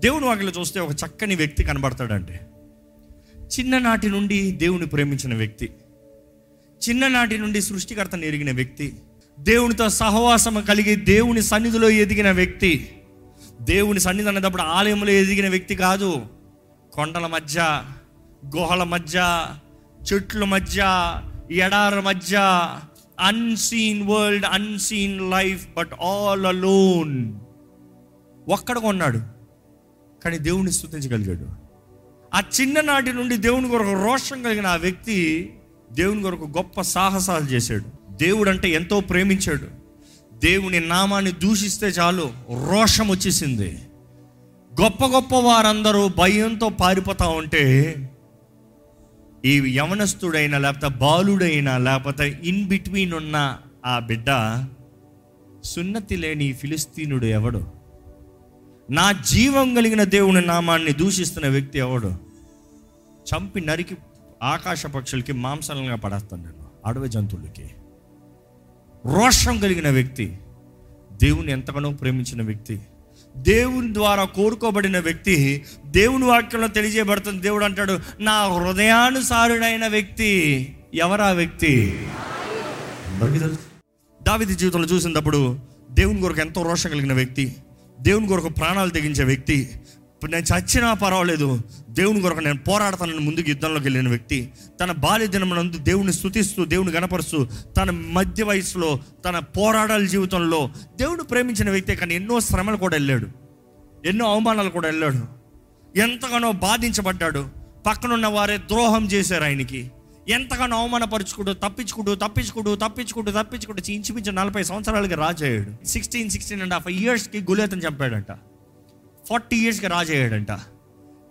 దేవుని వాక్యలో చూస్తే ఒక చక్కని వ్యక్తి కనబడతాడండి చిన్ననాటి నుండి దేవుని ప్రేమించిన వ్యక్తి. చిన్ననాటి నుండి సృష్టికర్తను ఎరిగిన వ్యక్తి. దేవునితో సహవాసం కలిగి దేవుని సన్నిధిలో ఎదిగిన వ్యక్తి. దేవుని సన్నిధి అనేటప్పుడు ఆలయంలో ఎదిగిన వ్యక్తి కాదు. కొండల మధ్య గుహల మధ్య చెట్ల మధ్య ఎడార మధ్య unseen world unseen life but all alone ఒక్కడ కొన్నాడు కానీ దేవుణ్ణి స్థుతించగలిగాడు. ఆ చిన్ననాటి నుండి దేవుని కొరకు రోషం కలిగిన ఆ వ్యక్తి దేవుని కొరకు గొప్ప సాహసాలు చేశాడు. దేవుడు అంటే ఎంతో ప్రేమించాడు. దేవుని నామాన్ని దూషిస్తే చాలు రోషం వచ్చేసింది. గొప్ప గొప్ప వారందరూ భయంతో పారిపోతా ఉంటే ఈ యవనస్తుడైనా లేకపోతే బాలుడైనా లేకపోతే ఇన్ బిట్వీన్ ఉన్న ఆ బిడ్డ సున్నతి లేని ఈ ఫిలిస్తీనుడు ఎవడు? నా జీవం కలిగిన దేవుని నామాన్ని దూషిస్తున్న వ్యక్తి ఎవడు? చంపి నరికి ఆకాశ పక్షులకి మాంసాలంగా పడేస్తాను నేను అడవి జంతువులకి. రోషం కలిగిన వ్యక్తి దేవుని ఎంతగానో ప్రేమించిన వ్యక్తి దేవుని ద్వారా కోరుకోబడిన వ్యక్తి దేవుని వాక్యంలో తెలియజేయబడుతుంది. దేవుడు అంటాడు నా హృదయానుసారుడైన వ్యక్తి ఎవరా వ్యక్తి? దావిది జీవితంలో చూసినప్పుడు దేవుని కొరకు ఎంతో రోషం కలిగిన వ్యక్తి దేవుని కొరకు ప్రాణాలు తెగించే వ్యక్తి. ఇప్పుడు నేను చచ్చినా పర్వాలేదు. దేవుని కొరకు నేను పోరాడతానని ముందుకు యుద్ధంలోకి వెళ్ళిన వ్యక్తి. తన బాల్య దినమునందు దేవుని స్థుతిస్తూ దేవుని గణపరుస్తూ తన మధ్య వయసులో తన పోరాడాల జీవితంలో దేవుని ప్రేమించిన వ్యక్తే కానీ ఎన్నో శ్రమలు కూడా వెళ్ళాడు. ఎన్నో అవమానాలు కూడా వెళ్ళాడు. ఎంతగానో బాధించబడ్డాడు. పక్కనున్న వారే ద్రోహం చేశారు ఆయనకి. ఎంతగానో అవమానపరుచుకుంటూ తప్పించుకుంటూ తప్పించుకుంటూ తప్పించుకుంటూ తప్పించుకుంటూ ఇంచుమించు నలభై సంవత్సరాలకి రాజయ్యాడు. సిక్స్టీన్ సిక్స్టీన్ అండ్ హాఫ్ ఇయర్స్కి గులేతను చంపాడంట. ఫార్టీ ఇయర్స్కి రాజయ్యాడంట.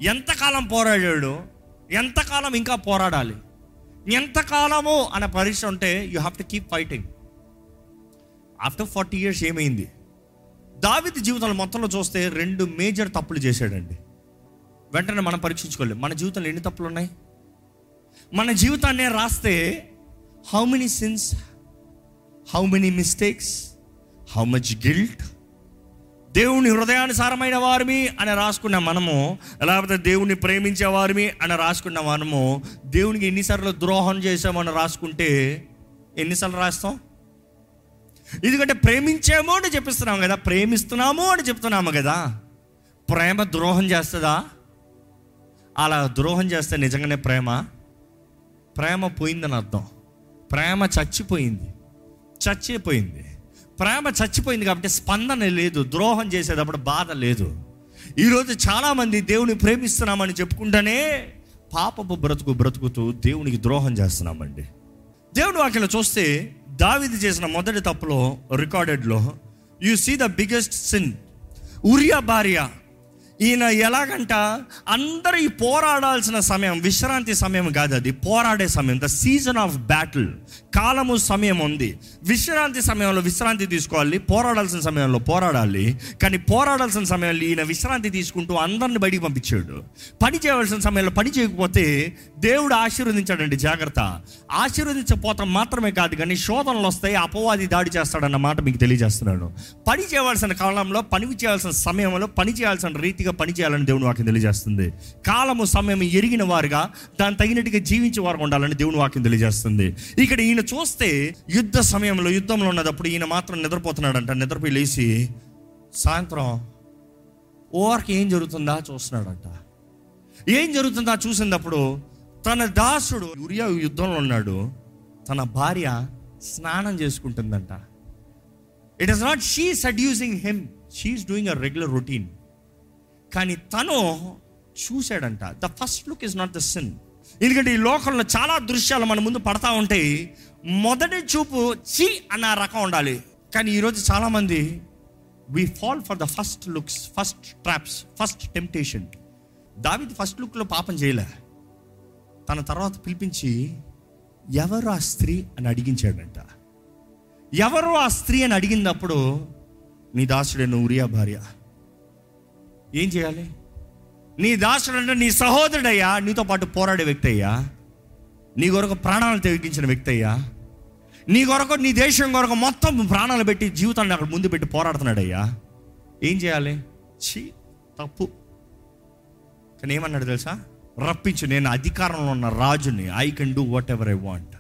ఎంతకాలం పోరాడాడు? ఎంతకాలం ఇంకా పోరాడాలి? ఎంతకాలము అనే పరీక్ష ఉంటే you have to keep fighting after forty years ఏమైంది? దావిది జీవితాలు మొత్తంలో చూస్తే రెండు మేజర్ తప్పులు చేశాడండి. వెంటనే మనం పరీక్షించుకోలేదు మన జీవితంలో ఎన్ని తప్పులు ఉన్నాయి? మన జీవితాన్ని రాస్తే how many sins how many mistakes how much guilt దేవుని హృదయానుసారమైన వారిమి అని రాసుకున్న మనము లేకపోతే దేవుని ప్రేమించే వారిమి అని రాసుకున్న మనము దేవునికి ఎన్నిసార్లు ద్రోహం చేసామని రాసుకుంటే ఎన్నిసార్లు రాస్తాం? ఎందుకంటే ప్రేమించాము అని చెప్పిస్తున్నాము కదా ప్రేమిస్తున్నాము అని చెప్తున్నాము కదా. ప్రేమ ద్రోహం చేస్తుందా? అలా ద్రోహం చేస్తే నిజంగానే ప్రేమ? ప్రేమ పోయిందని అర్థం. ప్రేమ చచ్చిపోయింది. చచ్చిపోయింది. ప్రేమ చచ్చిపోయింది కాబట్టి స్పందన లేదు ద్రోహం చేసేటప్పుడు బాధ లేదు. ఈరోజు చాలామంది దేవుని ప్రేమిస్తున్నామని చెప్పుకుంటేనే పాపపు బ్రతుకు బ్రతుకుతూ దేవునికి ద్రోహం చేస్తున్నామండి. దేవుడు వాక్యలో చూస్తే దావిది చేసిన మొదటి తప్పులో రికార్డెడ్లో you see the biggest sin Uriah భార్య ఈయన ఎలాగంట? అందరూ ఈ పోరాడాల్సిన సమయం విశ్రాంతి సమయం కాదు అది. పోరాడే సమయం ద సీజన్ ఆఫ్ బ్యాటిల్ కాలము సమయం ఉంది. విశ్రాంతి సమయంలో విశ్రాంతి తీసుకోవాలి పోరాడాల్సిన సమయంలో పోరాడాలి. కానీ పోరాడాల్సిన సమయంలో ఈయన విశ్రాంతి తీసుకుంటూ అందరిని బయటికి పంపించాడు. పని చేయవలసిన సమయంలో పని చేయకపోతే దేవుడు ఆశీర్వదించాడండి జాగ్రత్త. ఆశీర్వదించపోతాం మాత్రమే కాదు కానీ శోధనలు వస్తాయి అపవాది దాడి చేస్తాడన్న మాట మీకు తెలియజేస్తున్నాను. పని చేయవలసిన కాలంలో పని చేయాల్సిన సమయంలో పని చేయాల్సిన రీతిగా రీతిగా పనిచేయాలని దేవుని వాక్యం తెలియజేస్తుంది. కాలము సమయం ఎరిగిన వారుగా దాని తగినట్టుగా జీవించే వారు ఉండాలని దేవుని వాక్యం తెలియజేస్తుంది. ఇక్కడ ఈయన చూస్తే యుద్ధ సమయంలో యుద్ధంలో ఉన్నదప్పుడు ఈయన మాత్రం నిద్రపోతున్నాడంట. నిద్రపోయి లేచి సాయంత్రం ఓవర్కి ఏం జరుగుతుందా? చూస్తున్నాడంట. ఏం జరుగుతుందా చూసినప్పుడు తన దాసుడు ఉరియా యుద్ధంలో ఉన్నాడు. తన భార్య స్నానం చేసుకుంటుందంట. It is not she seducing him she is doing a regular routine కానీ తను చూశాడంట. The first look is not the sin ఎందుకంటే ఈ లోకంలో చాలా దృశ్యాలు మన ముందు పడతా ఉంటాయి. మొదటి చూపు చి అన్న రకం ఉండాలి. కానీ ఈరోజు చాలామంది we fall for the first looks first traps first temptation దావిది ఫస్ట్ లుక్లో పాపం చేయలే. తన తర్వాత పిలిపించి ఎవరు ఆ స్త్రీ? అని అడిగించాడంట. ఎవరు ఆ స్త్రీ? అని అడిగినప్పుడు నీ దాసుడైన ఉరియా భార్య. ఏం చేయాలి? నీ దాసుడు అంటే నీ సహోదరుడయ్యా నీతో పాటు పోరాడే వ్యక్తి అయ్యా నీ కొరకు ప్రాణాలు తెగించిన వ్యక్తి అయ్యా నీ కొరకు నీ దేశం కొరకు మొత్తం ప్రాణాలు పెట్టి జీవితాన్ని అక్కడ ముందు పెట్టి పోరాడుతున్నాడయ్యా. ఏం చేయాలి? చీ తప్పు. కానీ ఏమన్నాడు తెలుసా? రప్పించు నేను అధికారంలో ఉన్న రాజుని I can do whatever I want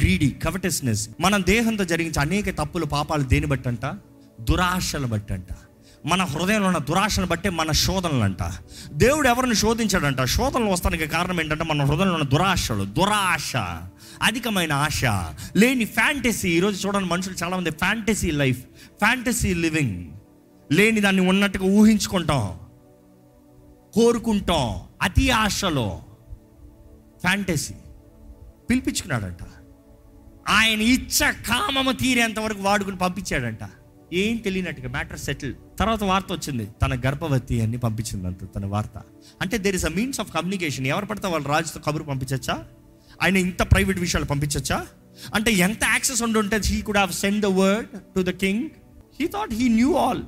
greedy covetousness మన దేహంతో జరిగించే అనేక తప్పులు పాపాలు దేని బట్టి అంట దురాశలు బట్టి అంట మన హృదయంలో ఉన్న దురాశను బట్టే మన శోధనలు అంట దేవుడు ఎవరిని శోధించాడంట? శోధనలు వస్తానికి కారణం ఏంటంటే మన హృదయంలో ఉన్న దురాశలు దురాశ అధికమైన ఆశ. లేని ఫ్యాంటసీ ఈరోజు చూడండి మనుషులు చాలామంది ఫ్యాంటసీ లైఫ్ ఫ్యాంటసీ లివింగ్ లేని దాన్ని ఉన్నట్టుగా ఊహించుకుంటాం. కోరుకుంటాం. అతి ఆశలో. ఫ్యాంటసీ పిలిపించుకున్నాడంట. ఆయన ఇచ్చ కామము తీరేంత వరకు వాడుకుని పంపించాడంట. ఏం తెలియనట్టుగా మ్యాటర్ సెటిల్. తర్వాత వార్త వచ్చింది తన గర్భవతి అని పంపించిందంట తన వార్త. అంటే there is a means of communication ఎవరు పడితే వాళ్ళు రాజుతో కబురు పంపించచ్చా? ఆయన ఇంత ప్రైవేట్ విషయాలు పంపించచ్చా? అంటే ఎంత యాక్సెస్ ఉండి ఉంటే he could have send the word to the king he thought he knew all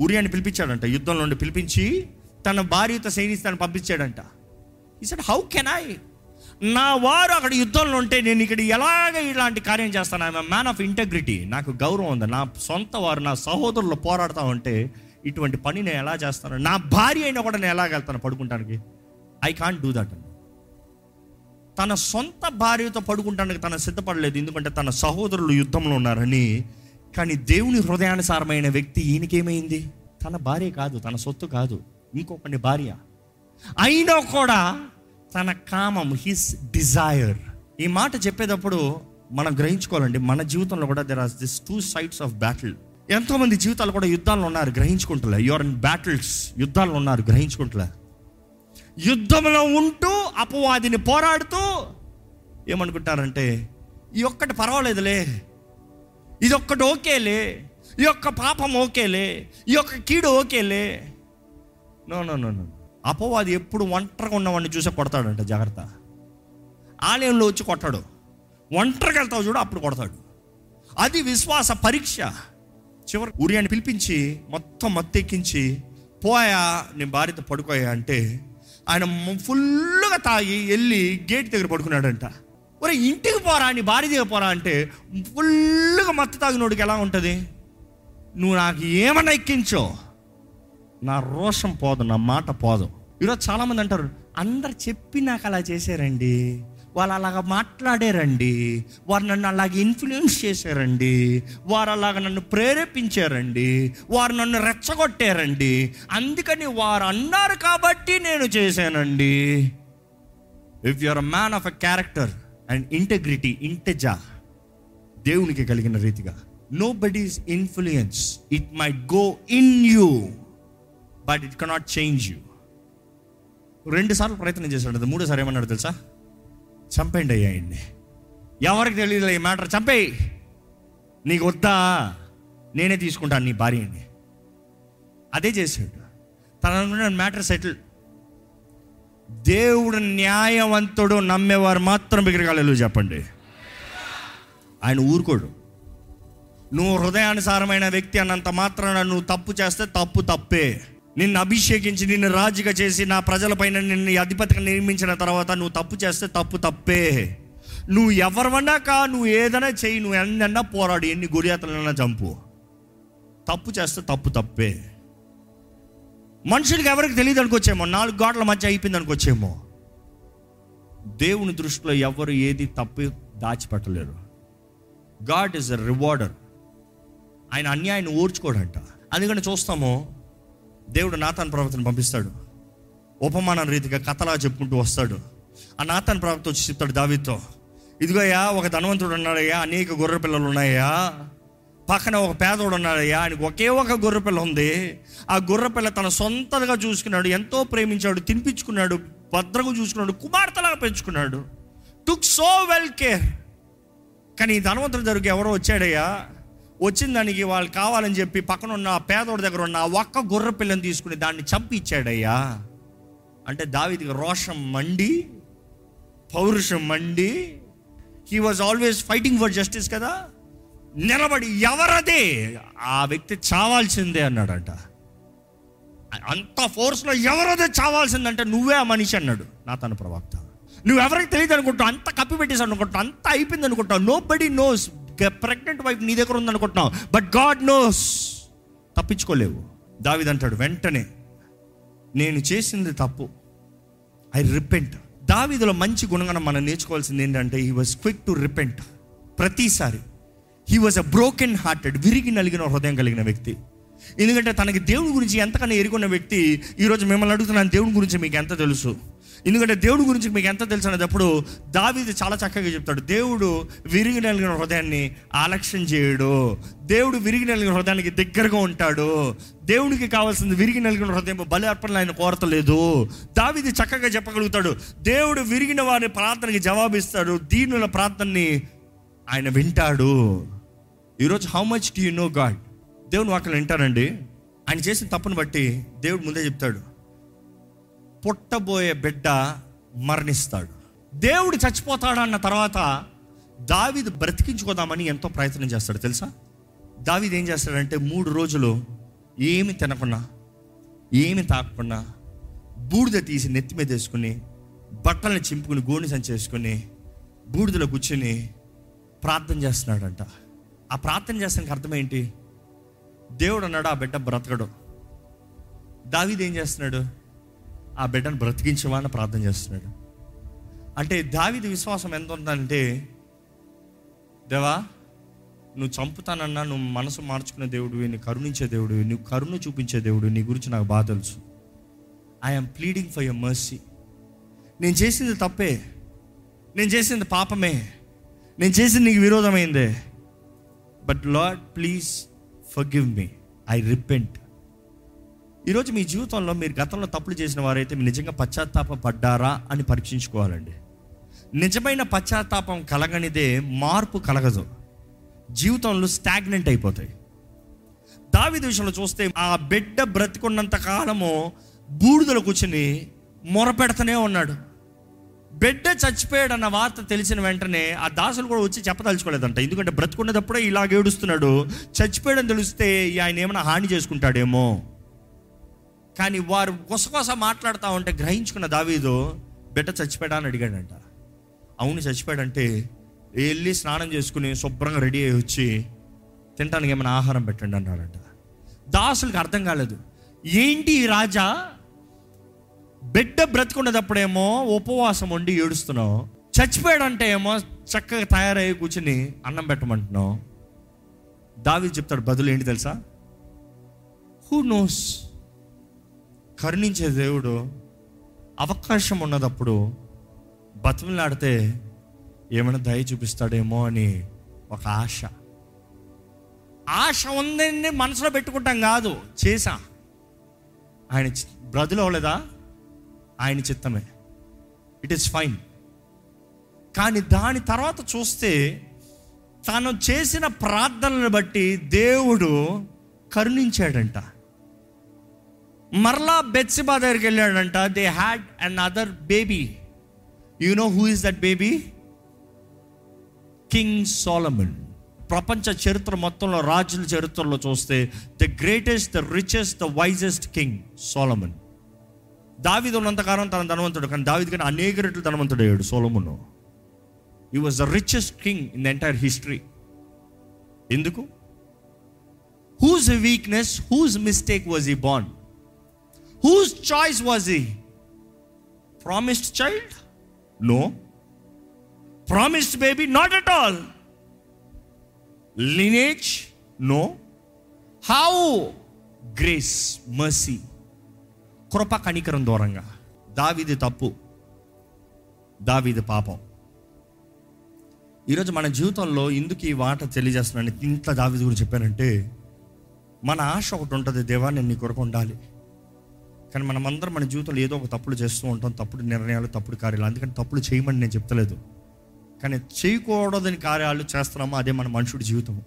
ఉరియాని పిలిపించాడంట యుద్ధంలో నుండి పిలిపించి తన భార్యతో సైనిస్తాను పంపించాడంట. ఈ సెడ్ హౌ కెన్ ఐ నా వారు అక్కడ యుద్ధంలో ఉంటే నేను ఇక్కడ ఎలాగ ఇలాంటి కార్యం చేస్తాను? ఐఎమ్ మ్యాన్ ఆఫ్ ఇంటగ్రిటీ నాకు గౌరవం ఉంది. నా సొంత వారు నా సహోదరులు పోరాడుతూ ఉంటే ఇటువంటి పని నేను ఎలా చేస్తాను? నా భార్య అయినా కూడా నేను ఎలాగ వెళ్తాను పడుకుంటానికి? ఐ కాంట్ డూ దట్ తన సొంత భార్యతో పడుకుంటానికి తన సిద్ధపడలేదు. ఎందుకంటే తన సహోదరులు యుద్ధంలో ఉన్నారని. కానీ దేవుని హృదయానుసారమైన వ్యక్తి ఈయనకేమైంది? తన భార్య కాదు తన సొత్తు కాదు. ఇంకొకటి భార్య. అయినా కూడా తన కామం హిస్ డిజైర్ ఈ మాట చెప్పేటప్పుడు మనం గ్రహించుకోవాలండి. మన జీవితంలో కూడా there are this two sides of battle ఎంతో మంది జీవితాలు కూడా యుద్ధాలు ఉన్నారు గ్రహించుకుంటలే. యువర్ ఇన్ బ్యాటిల్స్ యుద్ధాలు ఉన్నారు గ్రహించుకుంటలే. యుద్ధంలో ఉంటూ అపవాదిని పోరాడుతూ ఏమనుకుంటారంటే ఈ ఒక్కటి పర్వాలేదులే. ఇది ఒక్కటి ఓకేలే. ఈ యొక్క పాపం ఓకేలే. ఈ యొక్క కీడు ఓకేలే. నో నో నో నో అపవాది ఎప్పుడు ఒంటరిగా ఉన్నవాడిని చూసే కొడతాడంట జాగ్రత్త. ఆలయంలో వచ్చి కొట్టాడు. ఒంటరికి వెళ్తావు చూడు అప్పుడు కొడతాడు. అది విశ్వాస పరీక్ష. చివరి ఉరియాన్ని పిలిపించి మొత్తం మత్తెక్కించి పోయా నేను భార్యతో పడుకోయా అంటే ఆయన ఫుల్గా తాగి వెళ్ళి గేట్ దగ్గర పడుకున్నాడంట. ఒరే ఇంటికి పోరా నీ భార్య దగ్గర పోరా అంటే ఫుల్గా మత్తు తాగినోడికి ఎలా ఉంటుంది? నువ్వు నాకు ఏమన్నా ఎక్కించో నా రోషం పోదు నా మాట పోదు. ఈరోజు చాలామంది అంటారు అందరు చెప్పి నాకు అలా చేశారండి. వాళ్ళు అలాగ మాట్లాడారండి. వారు నన్ను అలాగ ఇన్ఫ్లుయెన్స్ చేశారండి. వారు అలాగ నన్ను ప్రేరేపించారండి. వారు నన్ను రెచ్చగొట్టారండి. అందుకని వారు అన్నారు కాబట్టి నేను చేశానండి. If you are a man of a character and integrity ఇంటెజా దేవునికి కలిగిన రీతిగా nobody's influence it may go in you but it cannot change you రెండు సార్లు ప్రయత్నం చేశాడు మూడోసారి ఏమన్నాడు తెలుసా? చంపేయండి అయ్యా ఆయన్ని. ఎవరికి తెలియదు ఈ మ్యాటర్. చంపేయి. నీకు వద్దా? నేనే తీసుకుంటాను నీ భార్యని. అదే చేశాడు. తన మ్యాటర్ సెటిల్. దేవుడు న్యాయవంతుడు నమ్మేవారు మాత్రం బిగరగాలి చెప్పండి. ఆయన ఊరుకోడు. నువ్వు హృదయానుసారమైన వ్యక్తి అన్నంత మాత్రాన నువ్వు తప్పు చేస్తే తప్పు తప్పే. నిన్ను అభిషేకించి నిన్ను రాజుగా చేసి నా ప్రజలపైన నిన్ను అధిపతిగా నిర్మించిన తర్వాత నువ్వు తప్పు చేస్తే తప్పు తప్పే. నువ్వు ఎవరివన్నా కా నువ్వు ఏదైనా చేయి నువ్వు ఎన్నన్నా పోరాడు ఎన్ని గురియాతలైనా చంపు. తప్పు చేస్తే తప్పు తప్పే. మనుషులకి ఎవరికి తెలియదు అనుకోవచ్చేమో నాలుగు గోడల మధ్య అయిపోయింది అనుకోవచ్చేమో. దేవుని దృష్టిలో ఎవరు ఏది తప్పు దాచిపెట్టలేరు. God is a rewarder. ఆయన అన్యాయాన్ని ఓర్చుకోడంట. అందుకని చూస్తాము దేవుడు నాతాన్ ప్రవక్తను పంపిస్తాడు. ఉపమాన రీతిగా కథలా చెప్పుకుంటూ వస్తాడు. ఆ నాతాన్ ప్రవక్త వచ్చి చెప్తాడు దావితో ఇదిగోయ్యా ఒక ధనవంతుడు ఉన్నాడయ్యా అనేక గొర్రె పిల్లలు ఉన్నాయా పక్కన ఒక పేదోడు ఉన్నాడయ్యా ఆయనకు ఒకే ఒక గొర్రె పిల్ల ఉంది. ఆ గొర్రె పిల్ల తన సొంతగా చూసుకున్నాడు ఎంతో ప్రేమించాడు తినిపించుకున్నాడు భద్రంగా చూసుకున్నాడు కుమార్తెలాగా పెంచుకున్నాడు. టుక్ సో వెల్ కేర్ కానీ ఈ ధనవంతుడి దగ్గరికి ఎవరో వచ్చాడయ్యా వచ్చిన దానికి వాళ్ళు కావాలని చెప్పి పక్కన ఉన్న పేదోడి దగ్గర ఉన్న ఒక్క గొర్రె పిల్లని తీసుకుని దాన్ని చంపి ఇచ్చాడయ్యా. అంటే దావిదికి రోషం మండి పౌరుషం మండి. He was always fighting for justice కదా. నిలబడి ఎవరదే? ఆ వ్యక్తి చావాల్సిందే అన్నాడంట. అంత ఫోర్స్లో ఎవరదే చావాల్సిందంటే నువ్వే ఆ మనిషి అన్నాడు నా తన ప్రవక్త. నువ్వు ఎవరికి తెలియదు అనుకుంటావు అంత కప్పి పెట్టేసి అనుకుంటావు అంత అయిపోయింది అనుకుంటావు nobody knows pregnant wife నీ దగ్గర ఉందనుకుంటున్నావు. బట్ గాడ్ నోస్ తప్పించుకోలేవు. దావిదంటాడు వెంటనే నేను చేసింది తప్పు. ఐ రిపెంట్ దావిదలో మంచి గుణగణం మనం నేర్చుకోవాల్సింది ఏంటంటే he was quick to repent ప్రతిసారి. He was a broken hearted విరిగి నలిగిన హృదయం కలిగిన వ్యక్తి. ఎందుకంటే తనకి దేవుని గురించి ఎంతకన్నా ఎరుగున్న వ్యక్తి ఈరోజు మిమ్మల్ని అడుగుతున్నాను దేవుని గురించి మీకు ఎంత తెలుసు? ఎందుకంటే దేవుడి గురించి మీకు ఎంత తెలుసు అనేటప్పుడు దావీది చాలా చక్కగా చెప్తాడు. దేవుడు విరిగి నలిగిన హృదయాన్ని ఆలక్ష్యం చేయడు. దేవుడు విరిగి నలిగిన హృదయానికి దగ్గరగా ఉంటాడు. దేవునికి కావాల్సింది విరిగి నలిగిన హృదయం బలి అర్పణలు ఆయన కోరతలేదు. దావీది చక్కగా చెప్పగలుగుతాడు. దేవుడు విరిగిన వారి ప్రార్థనకి జవాబిస్తాడు. దీనుల ప్రార్థనని ఆయన వింటాడు. ఈరోజు how much do you know God దేవుని వాక్యం వింటారండి. ఆయన చేసిన తప్పును బట్టి దేవుడు ముందే చెప్తాడు. పుట్టబోయే బిడ్డ మరణిస్తాడు. దేవుడు చచ్చిపోతాడు అన్న తర్వాత దావిది బ్రతికించుకోదామని ఎంతో ప్రయత్నం చేస్తాడు తెలుసా? దావిది ఏం చేస్తాడంటే మూడు రోజులు ఏమి తినకుండా ఏమి తాకకుండా బూడిద తీసి నెత్తి మీద వేసుకుని బట్టలను చింపుకుని గోని సంచేసుకుని బూడిదలో కూర్చుని ప్రార్థన చేస్తున్నాడంట. ఆ ప్రార్థన చేస్తానికి అర్థం ఏంటి? దేవుడు అన్నాడు ఆ బిడ్డ బ్రతకడు. దావీదు ఏం చేస్తున్నాడు? ఆ బిడ్డను బ్రతికించమా అని ప్రార్థన చేస్తున్నాడు. అంటే దావిది విశ్వాసం ఎంత ఉందంటే దేవా నువ్వు చంపుతానన్నా నువ్వు మనసు మార్చుకునే దేవుడివి నీ కరుణించే దేవుడివి నువ్వు కరుణ చూపించే దేవుడు నీ గురించి నాకు బాగా తెలుసు. I'm pleading for your mercy నేను చేసింది తప్పే. నేను చేసింది పాపమే. నేను చేసింది నీకు విరోధమైందే. But Lord please forgive me I repent ఈరోజు మీ జీవితంలో మీరు గతంలో తప్పులు చేసిన వారైతే మీరు నిజంగా పశ్చాత్తాపడ్డారా అని పరీక్షించుకోవాలండి. నిజమైన పశ్చాత్తాపం కలగనిదే మార్పు కలగదు. జీవితంలో స్టాగ్నెంట్ అయిపోతాయి. దావిద విషయంలో చూస్తే ఆ బిడ్డ బ్రతికున్నంత కాలము బూడిదలు కూర్చుని మొరపెడతనే ఉన్నాడు. బిడ్డ చచ్చిపోయాడు అన్న వార్త తెలిసిన వెంటనే ఆ దాసులు కూడా వచ్చి చెప్పదలుచుకోలేదంట. ఎందుకంటే బ్రతుకున్నప్పుడే ఇలాగ ఏడుస్తున్నాడు. చచ్చిపోయాడని తెలిస్తే ఆయన ఏమైనా హాని చేసుకుంటాడేమో. కానీ వారు కొసకొస మాట్లాడుతూ ఉంటే గ్రహించుకున్న దావీదు బిడ్డ చచ్చిపోయాడా? అని అడిగాడంట. అవును చచ్చిపోయాడంటే వెళ్ళి స్నానం చేసుకుని శుభ్రంగా రెడీ అయ్యి వచ్చి తినడానికి ఏమైనా ఆహారం పెట్టండి అన్నాడంట. దాసులకు అర్థం కాలేదు. ఏంటి ఈ రాజా? బిడ్డ బ్రతుకున్నదప్పుడేమో ఉపవాసం ఉండి ఏడుస్తున్నావు. చచ్చిపోయాడంటే ఏమో చక్కగా తయారయ్యి కూర్చుని అన్నం పెట్టమంటున్నావు. దావి చెప్తాడు బదులు ఏంటి తెలుసా? హూ నోస్ కరుణించే దేవుడు అవకాశం ఉన్నదప్పుడు బతుకులాడితే ఏమైనా దయ చూపిస్తాడేమో అని ఒక ఆశ. ఆశ ఉందని మనసులో పెట్టుకుంటాం కాదు చేసా ఆయన బ్రదులు బ్రతులు అవ్వలేదా? ఆయన చిత్తమే. ఇట్ ఈస్ ఫైన్ కానీ దాని తర్వాత చూస్తే తను చేసిన ప్రార్థనలను బట్టి దేవుడు కరుణించాడంట. మరలా బెత్సిబా దగ్గరికి వెళ్ళాడంట. They had another baby you know who is that baby king Solomon ప్రపంచ చరిత్ర మొత్తంలో రాజుల చరిత్రలో చూస్తే the greatest the richest the wisest king Solomon దావిదు ఉన్నంతకాలం తన ధనవంతుడు కానీ దావిది కానీ అనేక రెట్లు ధనవంతుడు అయ్యాడు సోలమును. He was the richest king in the entire history ఎందుకు? Whose weakness whose mistake was he bond whose choice was he promised child no promised baby not at all lineage no how grace mercy కృప కనికరం దూరంగా. దావిది తప్పు. దావిది పాపం. ఈరోజు మన జీవితంలో ఎందుకు ఈ మాట తెలియజేస్తున్నాను ఇంత దావిది గురించి చెప్పానంటే మన ఆశ ఒకటి ఉంటుంది దేవా నేను నీ కొరకు ఉండాలి. కానీ మనమందరం మన జీవితంలో ఏదో ఒక తప్పులు చేస్తూ ఉంటాం తప్పుడు నిర్ణయాలు తప్పుడు కార్యాలు. అందుకని తప్పులు చేయమని నేను చెప్తలేదు. కానీ చేయకూడదని కార్యాలు చేస్తున్నామో? అదే మన మనుషుడి జీవితం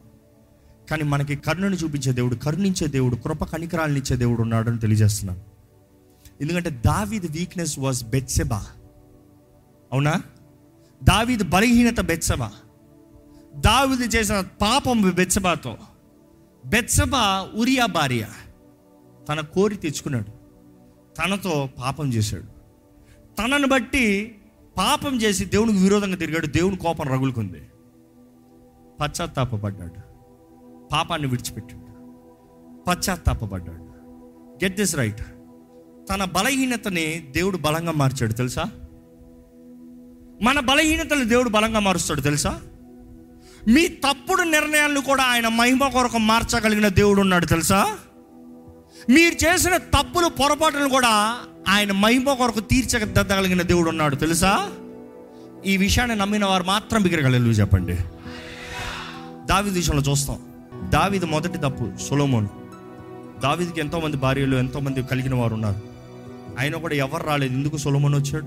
కానీ మనకి కరుణను చూపించే దేవుడు కరుణించే దేవుడు కృప కనికరాలను ఇచ్చే దేవుడు ఉన్నాడని తెలియజేస్తున్నాను. ఎందుకంటే దావీద్ వీక్నెస్ వాజ్ బెత్సెబా. అవునా? దావీద్ బలహీనత బెత్సబా. దావీద్ చేసిన పాపం బెత్సబాతో. బెత్సబా ఉరియా భార్య తన కోరి తెచ్చుకున్నాడు. తనతో పాపం చేశాడు. తనను బట్టి పాపం చేసి దేవునికి విరోధంగా తిరిగాడు. దేవుని కోపం రగులుకుంది. పశ్చాత్తాపడ్డాడు పాపాన్ని విడిచిపెట్టాడు. పశ్చాత్తాపడ్డాడు గెట్ దిస్ రైట్ తన బలహీనతని దేవుడు బలంగా మార్చాడు తెలుసా? మన బలహీనతలు దేవుడు బలంగా మారుస్తాడు తెలుసా? మీ తప్పుడు నిర్ణయాలను కూడా ఆయన మహిమ కొరకు మార్చగలిగిన దేవుడు ఉన్నాడు తెలుసా? మీరు చేసిన తప్పులు పొరపాటును కూడా ఆయన మహిమ కొరకు తీర్చగలిగిన దేవుడు ఉన్నాడు. తెలుసా? ఈ విషయాన్ని నమ్మిన వారు మాత్రం బిగరగలరు చెప్పండి. దావిది విషయంలో చూస్తాం. దావిది మొదటి తప్పు సులోమోన్. దావిదికి ఎంతోమంది భార్యలు ఎంతోమంది కలిగిన వారు ఉన్నారు. ఆయన కూడా ఎవరు రాలేదు. ఎందుకు సులోమోన్ వచ్చాడు?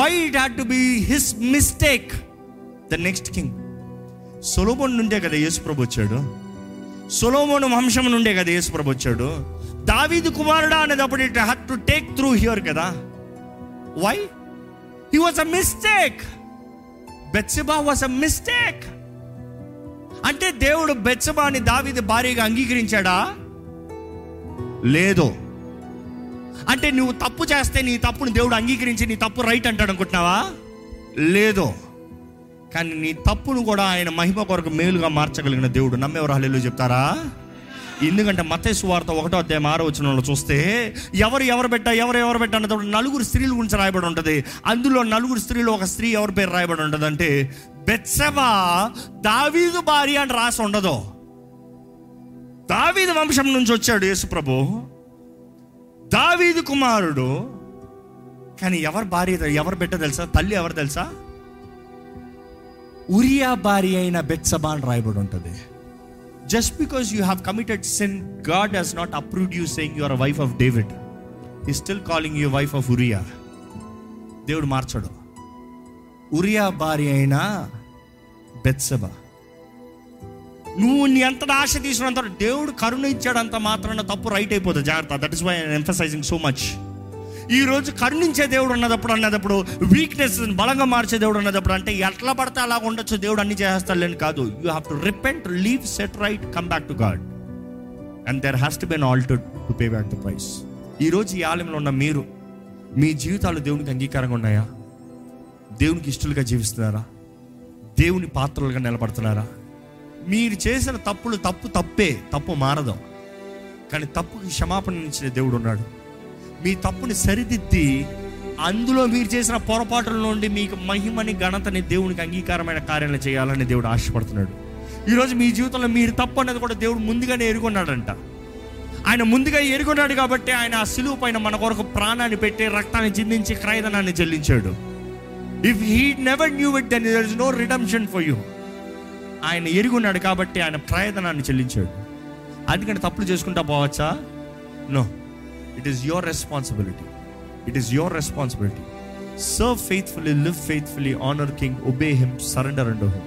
Why it had to be his mistake the next king Solomon నుండే కదా యేసుప్రభు వచ్చాడు. సొలోమోను వంశం నుండే కదా యేసుప్రభు వచ్చాడు. దావీదు కుమారుడా అనేటప్పుడు it had to take through here కదా. Why he was a mistake Bathsheba was a mistake అంటే దేవుడు బెత్సబాని దావీది భారీగా అంగీకరించాడా? లేదు. అంటే నువ్వు తప్పు చేస్తే నీ తప్పును దేవుడు అంగీకరించి నీ తప్పు రైట్ అంటాడు అనుకుంటున్నావా? లేదు. కానీ నీ తప్పును కూడా ఆయన మహిమ కొరకు మేలుగా మార్చగలిగిన దేవుడు. నమ్మేవారు హల్లు చెప్తారా? ఎందుకంటే మతేసు వార్త ఒకటో అధ్యాయం ఆరో వచ్చిన చూస్తే ఎవరు ఎవరు పెట్టా ఎవరు ఎవరు పెట్టా అన్నప్పుడు నలుగురు స్త్రీల గురించి రాయబడి ఉంటుంది. అందులో నలుగురు స్త్రీలు ఒక స్త్రీ ఎవరి పేరు రాయబడి ఉంటుంది అంటే బెత్సబా దావీదు భార్య అని రాసి ఉండదు. దావీదు వంశం నుంచి వచ్చాడు యేసుప్రభు. దావీదు కుమారుడు. కానీ ఎవరు భార్య ఎవరు బిడ్డ తెలుసా? తల్లి ఎవరు తెలుసా? ఉరియా భార్య అయిన బెత్సబా అని రాయబడి ఉంటుంది. Just because you have committed sin God has not approved you saying your wife of David he still calling you wife of Uriah దేవుడు మార్చడు. ఉరియా భార్య అయిన బెత్సబా. నువ్వు నీ అంత ఆశ తీసుకున్నంత దేవుడు కరుణ ఇచ్చాడంత మాత్రాన తప్పు రైట్ అయిపోతుంది జాగ్రత్త. That is why emphasizing so much ఈరోజు కరుణించే దేవుడు ఉన్నదప్పుడు అన్నదప్పుడు వీక్నెస్ బలంగా మార్చే దేవుడు ఉన్నదప్పుడు అంటే ఎట్లా పడితే అలా ఉండొచ్చు దేవుడు అన్ని చేస్తాడని కాదు. You have to repent leave set right come back to God and there has to been all to pay back the price ఈ రోజు ఈ ఆలయంలో ఉన్న మీరు మీ జీవితాలు దేవునికి అంగీకారంగా ఉన్నాయా? దేవునికి ఇష్టలుగా జీవిస్తున్నారా? దేవుని పాత్రలుగా నిలబడుతున్నారా? మీరు చేసిన తప్పులు తప్పు తప్పే తప్పు మారదు. కానీ తప్పుకి క్షమాపణ ఇచ్చిన దేవుడు ఉన్నాడు. మీ తప్పుని సరిదిద్ది అందులో మీరు చేసిన పొరపాటుల నుండి మీకు మహిమని ఘనతని దేవునికి అంగీకారమైన కార్యాలు చేయాలని దేవుడు ఆశపడుతున్నాడు. ఈరోజు మీ జీవితంలో మీరు తప్పు అనేది కూడా దేవుడు ముందుగానే ఎరుగున్నాడంట. ఆయన ముందుగా ఎరుగున్నాడు కాబట్టి ఆయన ఆ సిలువు పైన మన కొరకు ప్రాణాన్ని పెట్టి రక్తాన్ని చిందించి క్రయదనాన్ని చెల్లించాడు. If he never knew it then there is no redemption for you ఆయన ఎరుగున్నాడు కాబట్టి ఆయన ప్రయత్నాన్ని చెల్లించాడు. అందుకని తప్పులు చేసుకుంటా పోవచ్చా? No it is your responsibility it is your responsibility serve faithfully live faithfully honour king obey him surrender and him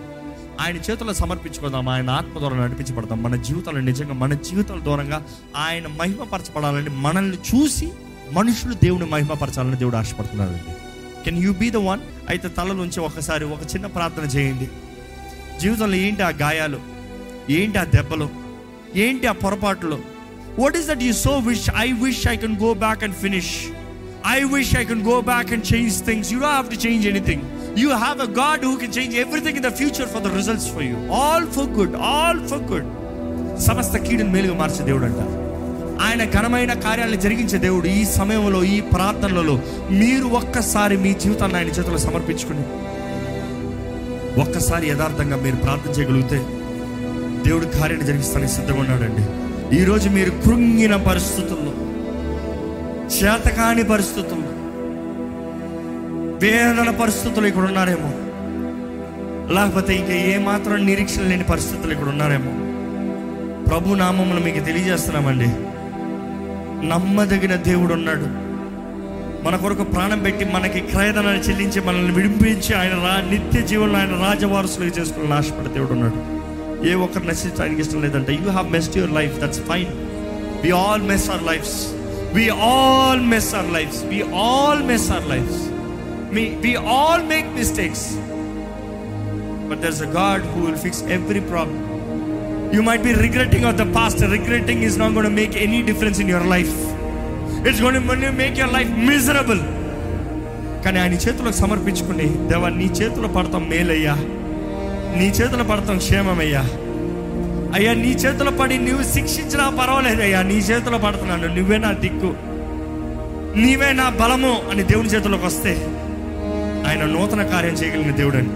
ఆయన చేతుల్లో సమర్పించుకుందాం ఆయన ఆత్మ ద్వారా నడిపించబడతాం. మన జీవితాలు నిజంగా మన జీవితాల దూరంగా ఆయన మహిమపరచబడాలని మనల్ని చూసి మనుషులు దేవుని మహిమపరచాలని దేవుడు ఆశపడుతున్నాడండి. Can you be the one అయితే తల నుంచి ఒకసారి ఒక చిన్న ప్రార్థన చేయండి. జీవితంలో ఏంటి ఆ గాయాలు? ఏంటి ఆ దెబ్బలు? ఏంటి ఆ పొరపాట్లు? What is that you so wish I wish I can go back and finish I wish I can go back and change things you have to change anything you have a God who can change everything in the future for the results for you all for good all for good సమస్త కీడును మేలుగా మార్చే దేవుడు అంట ఆయన ఘనమైన కార్యాలను జరిగించే దేవుడు ఈ సమయంలో ఈ ప్రార్థనలలో మీరు ఒక్కసారి మీ జీవితాన్ని ఆయన చేతిలో సమర్పించుకుని ఒక్కసారి యథార్థంగా మీరు ప్రార్థన చేయగలిగితే దేవుడు కార్యాన్ని జరిగిస్తానికి సిద్ధంగా ఉన్నాడండి. ఈరోజు మీరు కృంగిన పరిస్థితుల్లో చేతకాని పరిస్థితుల్లో వేదన పరిస్థితులు ఇక్కడ ఉన్నారేమో. లేకపోతే ఇంకా ఏమాత్రం నిరీక్షణ లేని పరిస్థితులు ఇక్కడ ఉన్నారేమో. ప్రభు నామములు మీకు తెలియజేస్తున్నామండి. నమ్మదగిన దేవుడు ఉన్నాడు. మన కొరకు ప్రాణం పెట్టి మనకి క్రయదనాన్ని చెల్లించి మనల్ని విడిపించి ఆయన రా నిత్య జీవనంలో ఆయన రాజవారసులుగా చేసుకుని నాశపడే దేవుడు ఉన్నాడు. ఏ ఒక్కరు నశించడానికి ఇష్టం లేదంటే you have messed your life that's fine we all mess our lives we all mess our lives we all mess our lives me we all make mistakes but there's a God who will fix every problem you might be regretting of the past regretting is not gonna make any difference in your life it's gonna make your life miserable కానీ ఆయన చేతులకు సమర్పించుకుని దేవా నీ చేతులు పడతాం మేలయ్యా. నీ చేతులు పడతాం క్షేమమయ్యా. అయ్యా నీ చేతులు పడి నువ్వు శిక్షించినా పర్వాలేదయ్యా. నీ చేతులు పడుతున్నాను నువ్వే నా దిక్కు. నీవే నా బలము అని దేవుని చేతుల్లోకి వస్తే ఆయన నూతన కార్యం చేయగలిగిన దేవుడండి.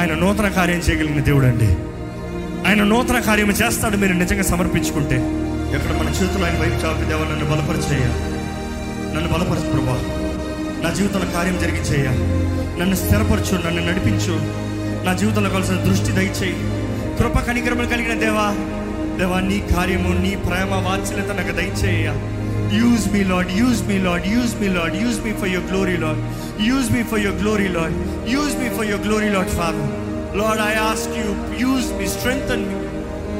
ఆయన నూతన కార్యం చేయగలిగిన దేవుడండి. ఆయన నూతన కార్యం చేస్తాడు మీరు నిజంగా సమర్పించుకుంటే. ఎక్కడ మన చేతులు ఆయన వైపు చాపి దేవా నన్ను బలపరిచేయ నన్ను బలపరచు ప్రభా. నా జీవితంలో కార్యం జరిగించేయ నన్ను స్థిరపరచు నన్ను నడిపించు. నా జీవితంలో కలిసిన దృష్టి దయచేయి. కృప కనికరములు కలిగిన దేవా దేవా నీ కార్యము నీ ప్రేమ వాత్సల్యత నాకు దయచేయ use me Lord use me Lord use me Lord use me for your glory Lord use me for your glory Lord use me for your glory Lord father Lord I ask you use me strength me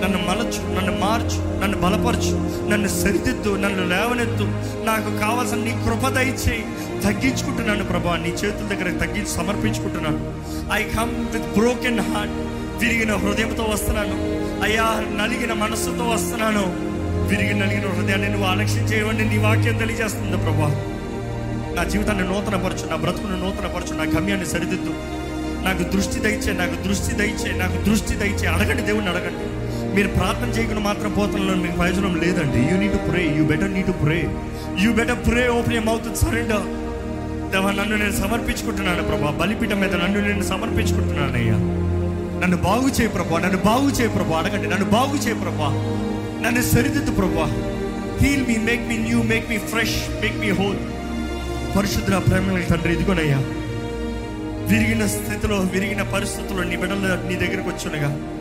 నన్ను మలచు నన్ను మార్చు నన్ను బలపరచు నన్ను సరిదిద్దు నన్ను లేవనెత్తు. నాకు కావాల్సిన నీ కృప దయచేయి తగ్గించుకుంటున్నాను ప్రభా. నీ చేతుల దగ్గర తగ్గించి సమర్పించుకుంటున్నాను. I come with broken heart విరిగిన హృదయంతో వస్తున్నాను. అయ్యా నలిగిన మనస్సుతో వస్తున్నాను. విరిగి నలిగిన హృదయాన్ని నువ్వు ఆలక్ష్యం చేయవండి నీ వాక్యం తెలియజేస్తుంది ప్రభా. నా జీవితాన్ని నూతనపరచు నా బ్రతుకును నూతనపరచు నా గమ్యాన్ని సరిదిద్దు. నాకు దృష్టి దయచే నాకు దృష్టి దయచే నాకు దృష్టి దయచే అడగండి దేవుణ్ణి అడగండి. మీరు ప్రార్థన చేయకుండా మాత్రం పోతంలో మీకు ప్రయోజనం లేదండి. You need to pray you better need to pray you better pray open you mouth surrender దేవా నన్ను నేను సమర్పించుకుంటున్నాను ప్రభా. బలిపీఠం మీద నన్ను నేను సమర్పించుకుంటున్నాను అయ్యా. నన్ను బాగు చేయి ప్రభా. నన్ను బాగు చేయి ప్రభా. అడగండి. నన్ను బాగు చేయి ప్రభా. నన్ను సరిదిద్దు ప్రభా. Heal me make me new make me fresh make me whole పరిశుద్ధ ప్రేమ తండ్రి ఇదిగోనయ్యా. విరిగిన స్థితిలో విరిగిన పరిస్థితుల్లో నీ బిడ్డలు నీ దగ్గరకు వచ్చునగా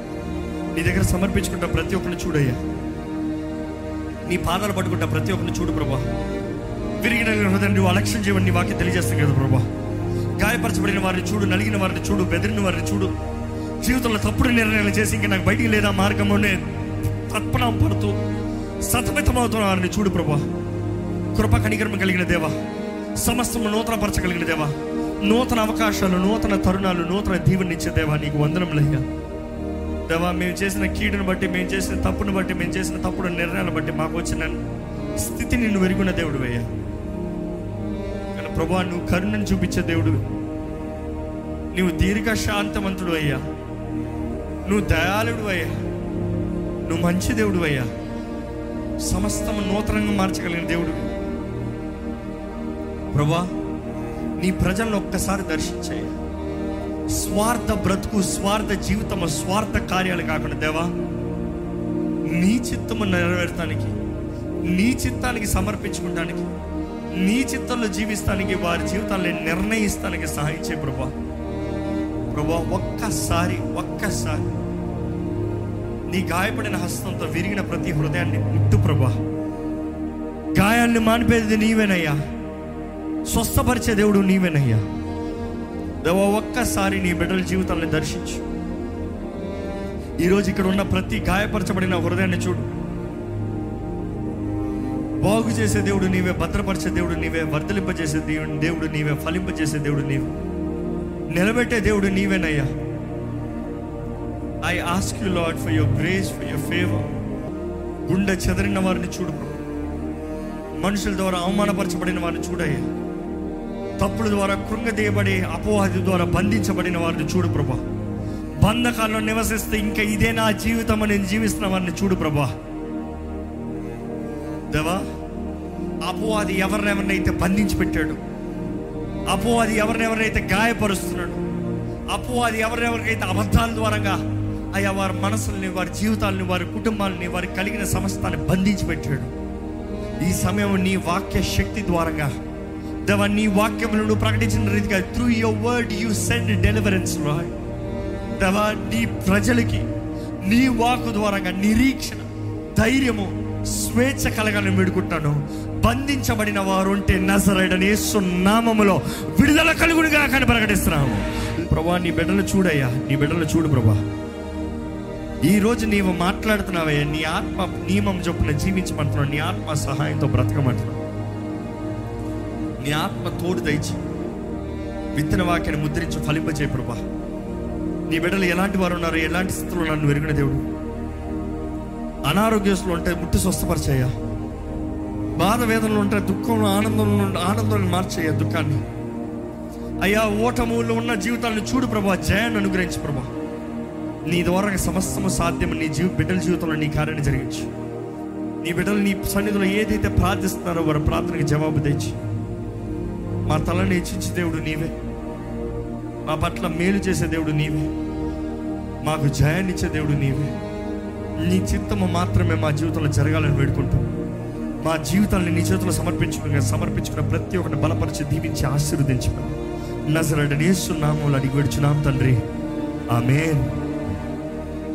నీ దగ్గర సమర్పించుకుంటా ప్రతి ఒక్కరిని చూడయ్యా. నీ పాదాలు పట్టుకుంటా ప్రతి ఒక్కరిని చూడు ప్రభా. విరిగిన హృదయం నువ్వు అలక్ష్యం చేయమని నీ వాక్యం తెలియజేస్తాం కదా ప్రభా. గాయపరచబడిన వారిని చూడు నలిగిన వారిని చూడు బెదిరిన వారిని చూడు. జీవితంలో తప్పుడు నిర్ణయాలు చేసి ఇంకా నాకు బయటికి లేదా మార్గంలోనే తత్పనం పడుతూ సతమితమవుతున్న వారిని చూడు ప్రభా. కృప కనికరమ కలిగిన దేవా. సమస్తము నూతన పరచగలిగిన దేవా. నూతన అవకాశాలు నూతన తరుణాలు నూతన దీవెనిచ్చే దేవా నీకు వందనం వందనములయ్యా దేవా మేము చేసిన కీడును బట్టి మేము చేసిన తప్పును బట్టి మేము చేసిన తప్పుడు నిర్ణయాలను బట్టి మాకు వచ్చిన స్థితి నిన్ను వెరుగున్న దేవుడు అయ్యా. కానీ ప్రభా నువ్వు కరుణను చూపించే దేవుడు. నువ్వు దీర్ఘ శాంతవంతుడు అయ్యా. నువ్వు దయాళుడు అయ్యా. నువ్వు మంచి దేవుడు అయ్యా. సమస్తము నూతనంగా మార్చగలిగిన దేవుడు. ప్రభా నీ ప్రజలను ఒక్కసారి దర్శించే స్వార్థ బ్రతుకు స్వార్థ జీవితము స్వార్థ కార్యాలు కాకుండా దేవా నీ చిత్తము నెరవేర్చడానికి నీ చిత్తానికి సమర్పించుకోవడానికి నీ చిత్తంలో జీవిస్తానికి వారి జీవితాన్ని నిర్ణయిస్తానికి సహాయం చేయ ప్రభా. ప్రభా ఒక్కసారి ఒక్కసారి నీ గాయపడిన హస్తంతో విరిగిన ప్రతి హృదయాన్ని ముట్టు ప్రభా. గాయాన్ని మానిపేది నీవేనయ్యా. స్వస్థపరిచే దేవుడు నీవేనయ్యా. దేవ ఒక్కసారి నీ బిడ్డల జీవితాన్ని దర్శించు. ఈరోజు ఇక్కడ ఉన్న ప్రతి గాయపరచబడిన హృదయాన్ని చూడు. బాగు చేసే దేవుడు నీవే భద్రపరిచే దేవుడు నీవే వర్ధలింపజేసే దేవుడు దేవుడు నీవే ఫలింపజేసే దేవుడు నీవు. నిలబెట్టే దేవుడు నీవేనయ్యా. I ask you Lord for your grace for your favour గుండె చెదరిన వారిని చూడు మనుషుల ద్వారా అవమానపరచబడిన వారిని చూడయ్యా. తప్పుల ద్వారా కృంగదీయబడి అపోహది ద్వారా బంధించబడిన వారిని చూడు ప్రభా. బంధకాల్లో నివసిస్తే ఇంకా ఇదే నా జీవితం అని జీవిస్తున్న వారిని చూడు ప్రభా. దేవా అపోవాది ఎవరినెవరినైతే బంధించి పెట్టాడు అపోవాది ఎవరినెవరినైతే గాయపరుస్తున్నాడు అపోవాది ఎవరినెవరికైతే అబద్ధాల ద్వారంగా అయ్యా వారి మనసుల్ని వారి జీవితాలని వారి కుటుంబాలని వారికి కలిగిన సమస్తాన్ని బంధించి పెట్టాడు. ఈ సమయం నీ వాక్య శక్తి ద్వారంగా దేవా నీ వాక్యములను నువ్వు ప్రకటించిన రీతిగా through your word you send deliverance Roy దేవా నీ ప్రజలకి నీ వాక్ ద్వారంగా నిరీక్షణ ధైర్యము స్వేచ్ఛ కలగాలని వేడుకుంటాను. బంధించబడిన వారు ఉంటే నజరైడని యేసు నామములో విడుదల కలుగుడుగా కానీ ప్రకటిస్తున్నాము. ప్రభా నీ బిడ్డలు చూడయ్యా నీ బిడ్డలు చూడు ప్రభా. ఈరోజు నీవు మాట్లాడుతున్నావయ్యా నీ ఆత్మ నియమం చొప్పున జీవించమంటున్నావు నీ ఆత్మ సహాయంతో బ్రతకమంటున్నావు. నీ ఆత్మ తోడు దయచి. విత్తన వాక్యాన్ని ముద్రించి ఫలింపజేయ ప్రభా. నీ బిడ్డలు ఎలాంటి వారు ఉన్నారు ఎలాంటి స్థితిలో నన్ను వెరిగిన దేవుడు. అనారోగ్యస్తులు ఉంటే ముట్టి స్వస్థపరిచేయా బాధ వేదనలు ఉంటే దుఃఖం ఆనందంలో ఆనందాన్ని మార్చేయ దుఃఖాన్ని. అయ్యా ఓటములో ఉన్న జీవితాన్ని చూడు ప్రభా జయాన్ని అనుగ్రహించు ప్రభా. నీ ద్వారా సమస్తము సాధ్యం నీ జీవి బిడ్డల జీవితంలో నీ కార్యాన్ని జరిగించు. నీ బిడ్డలు నీ సన్నిధిలో ఏదైతే ప్రార్థిస్తున్నారో వారి ప్రార్థనకి జవాబు తెచ్చి మా తలని హెచ్చించే దేవుడు నీవే. మా పట్ల మేలు చేసే దేవుడు నీవే. మాకు జయాన్నిచ్చే దేవుడు నీవే. నీ చిత్తము మాత్రమే మా జీవితంలో జరగాలని వేడుకుంటాం. మా జీవితాన్ని నీ చేతుల్లో సమర్పించుకుని సమర్పించుకున్న ప్రతి ఒక్కటి బలపరిచి దీవించి ఆశీర్వదించమని. నజరడనేస్తున్నాము అడిగి వేడుచున్నాం తండ్రి. ఆమెన్.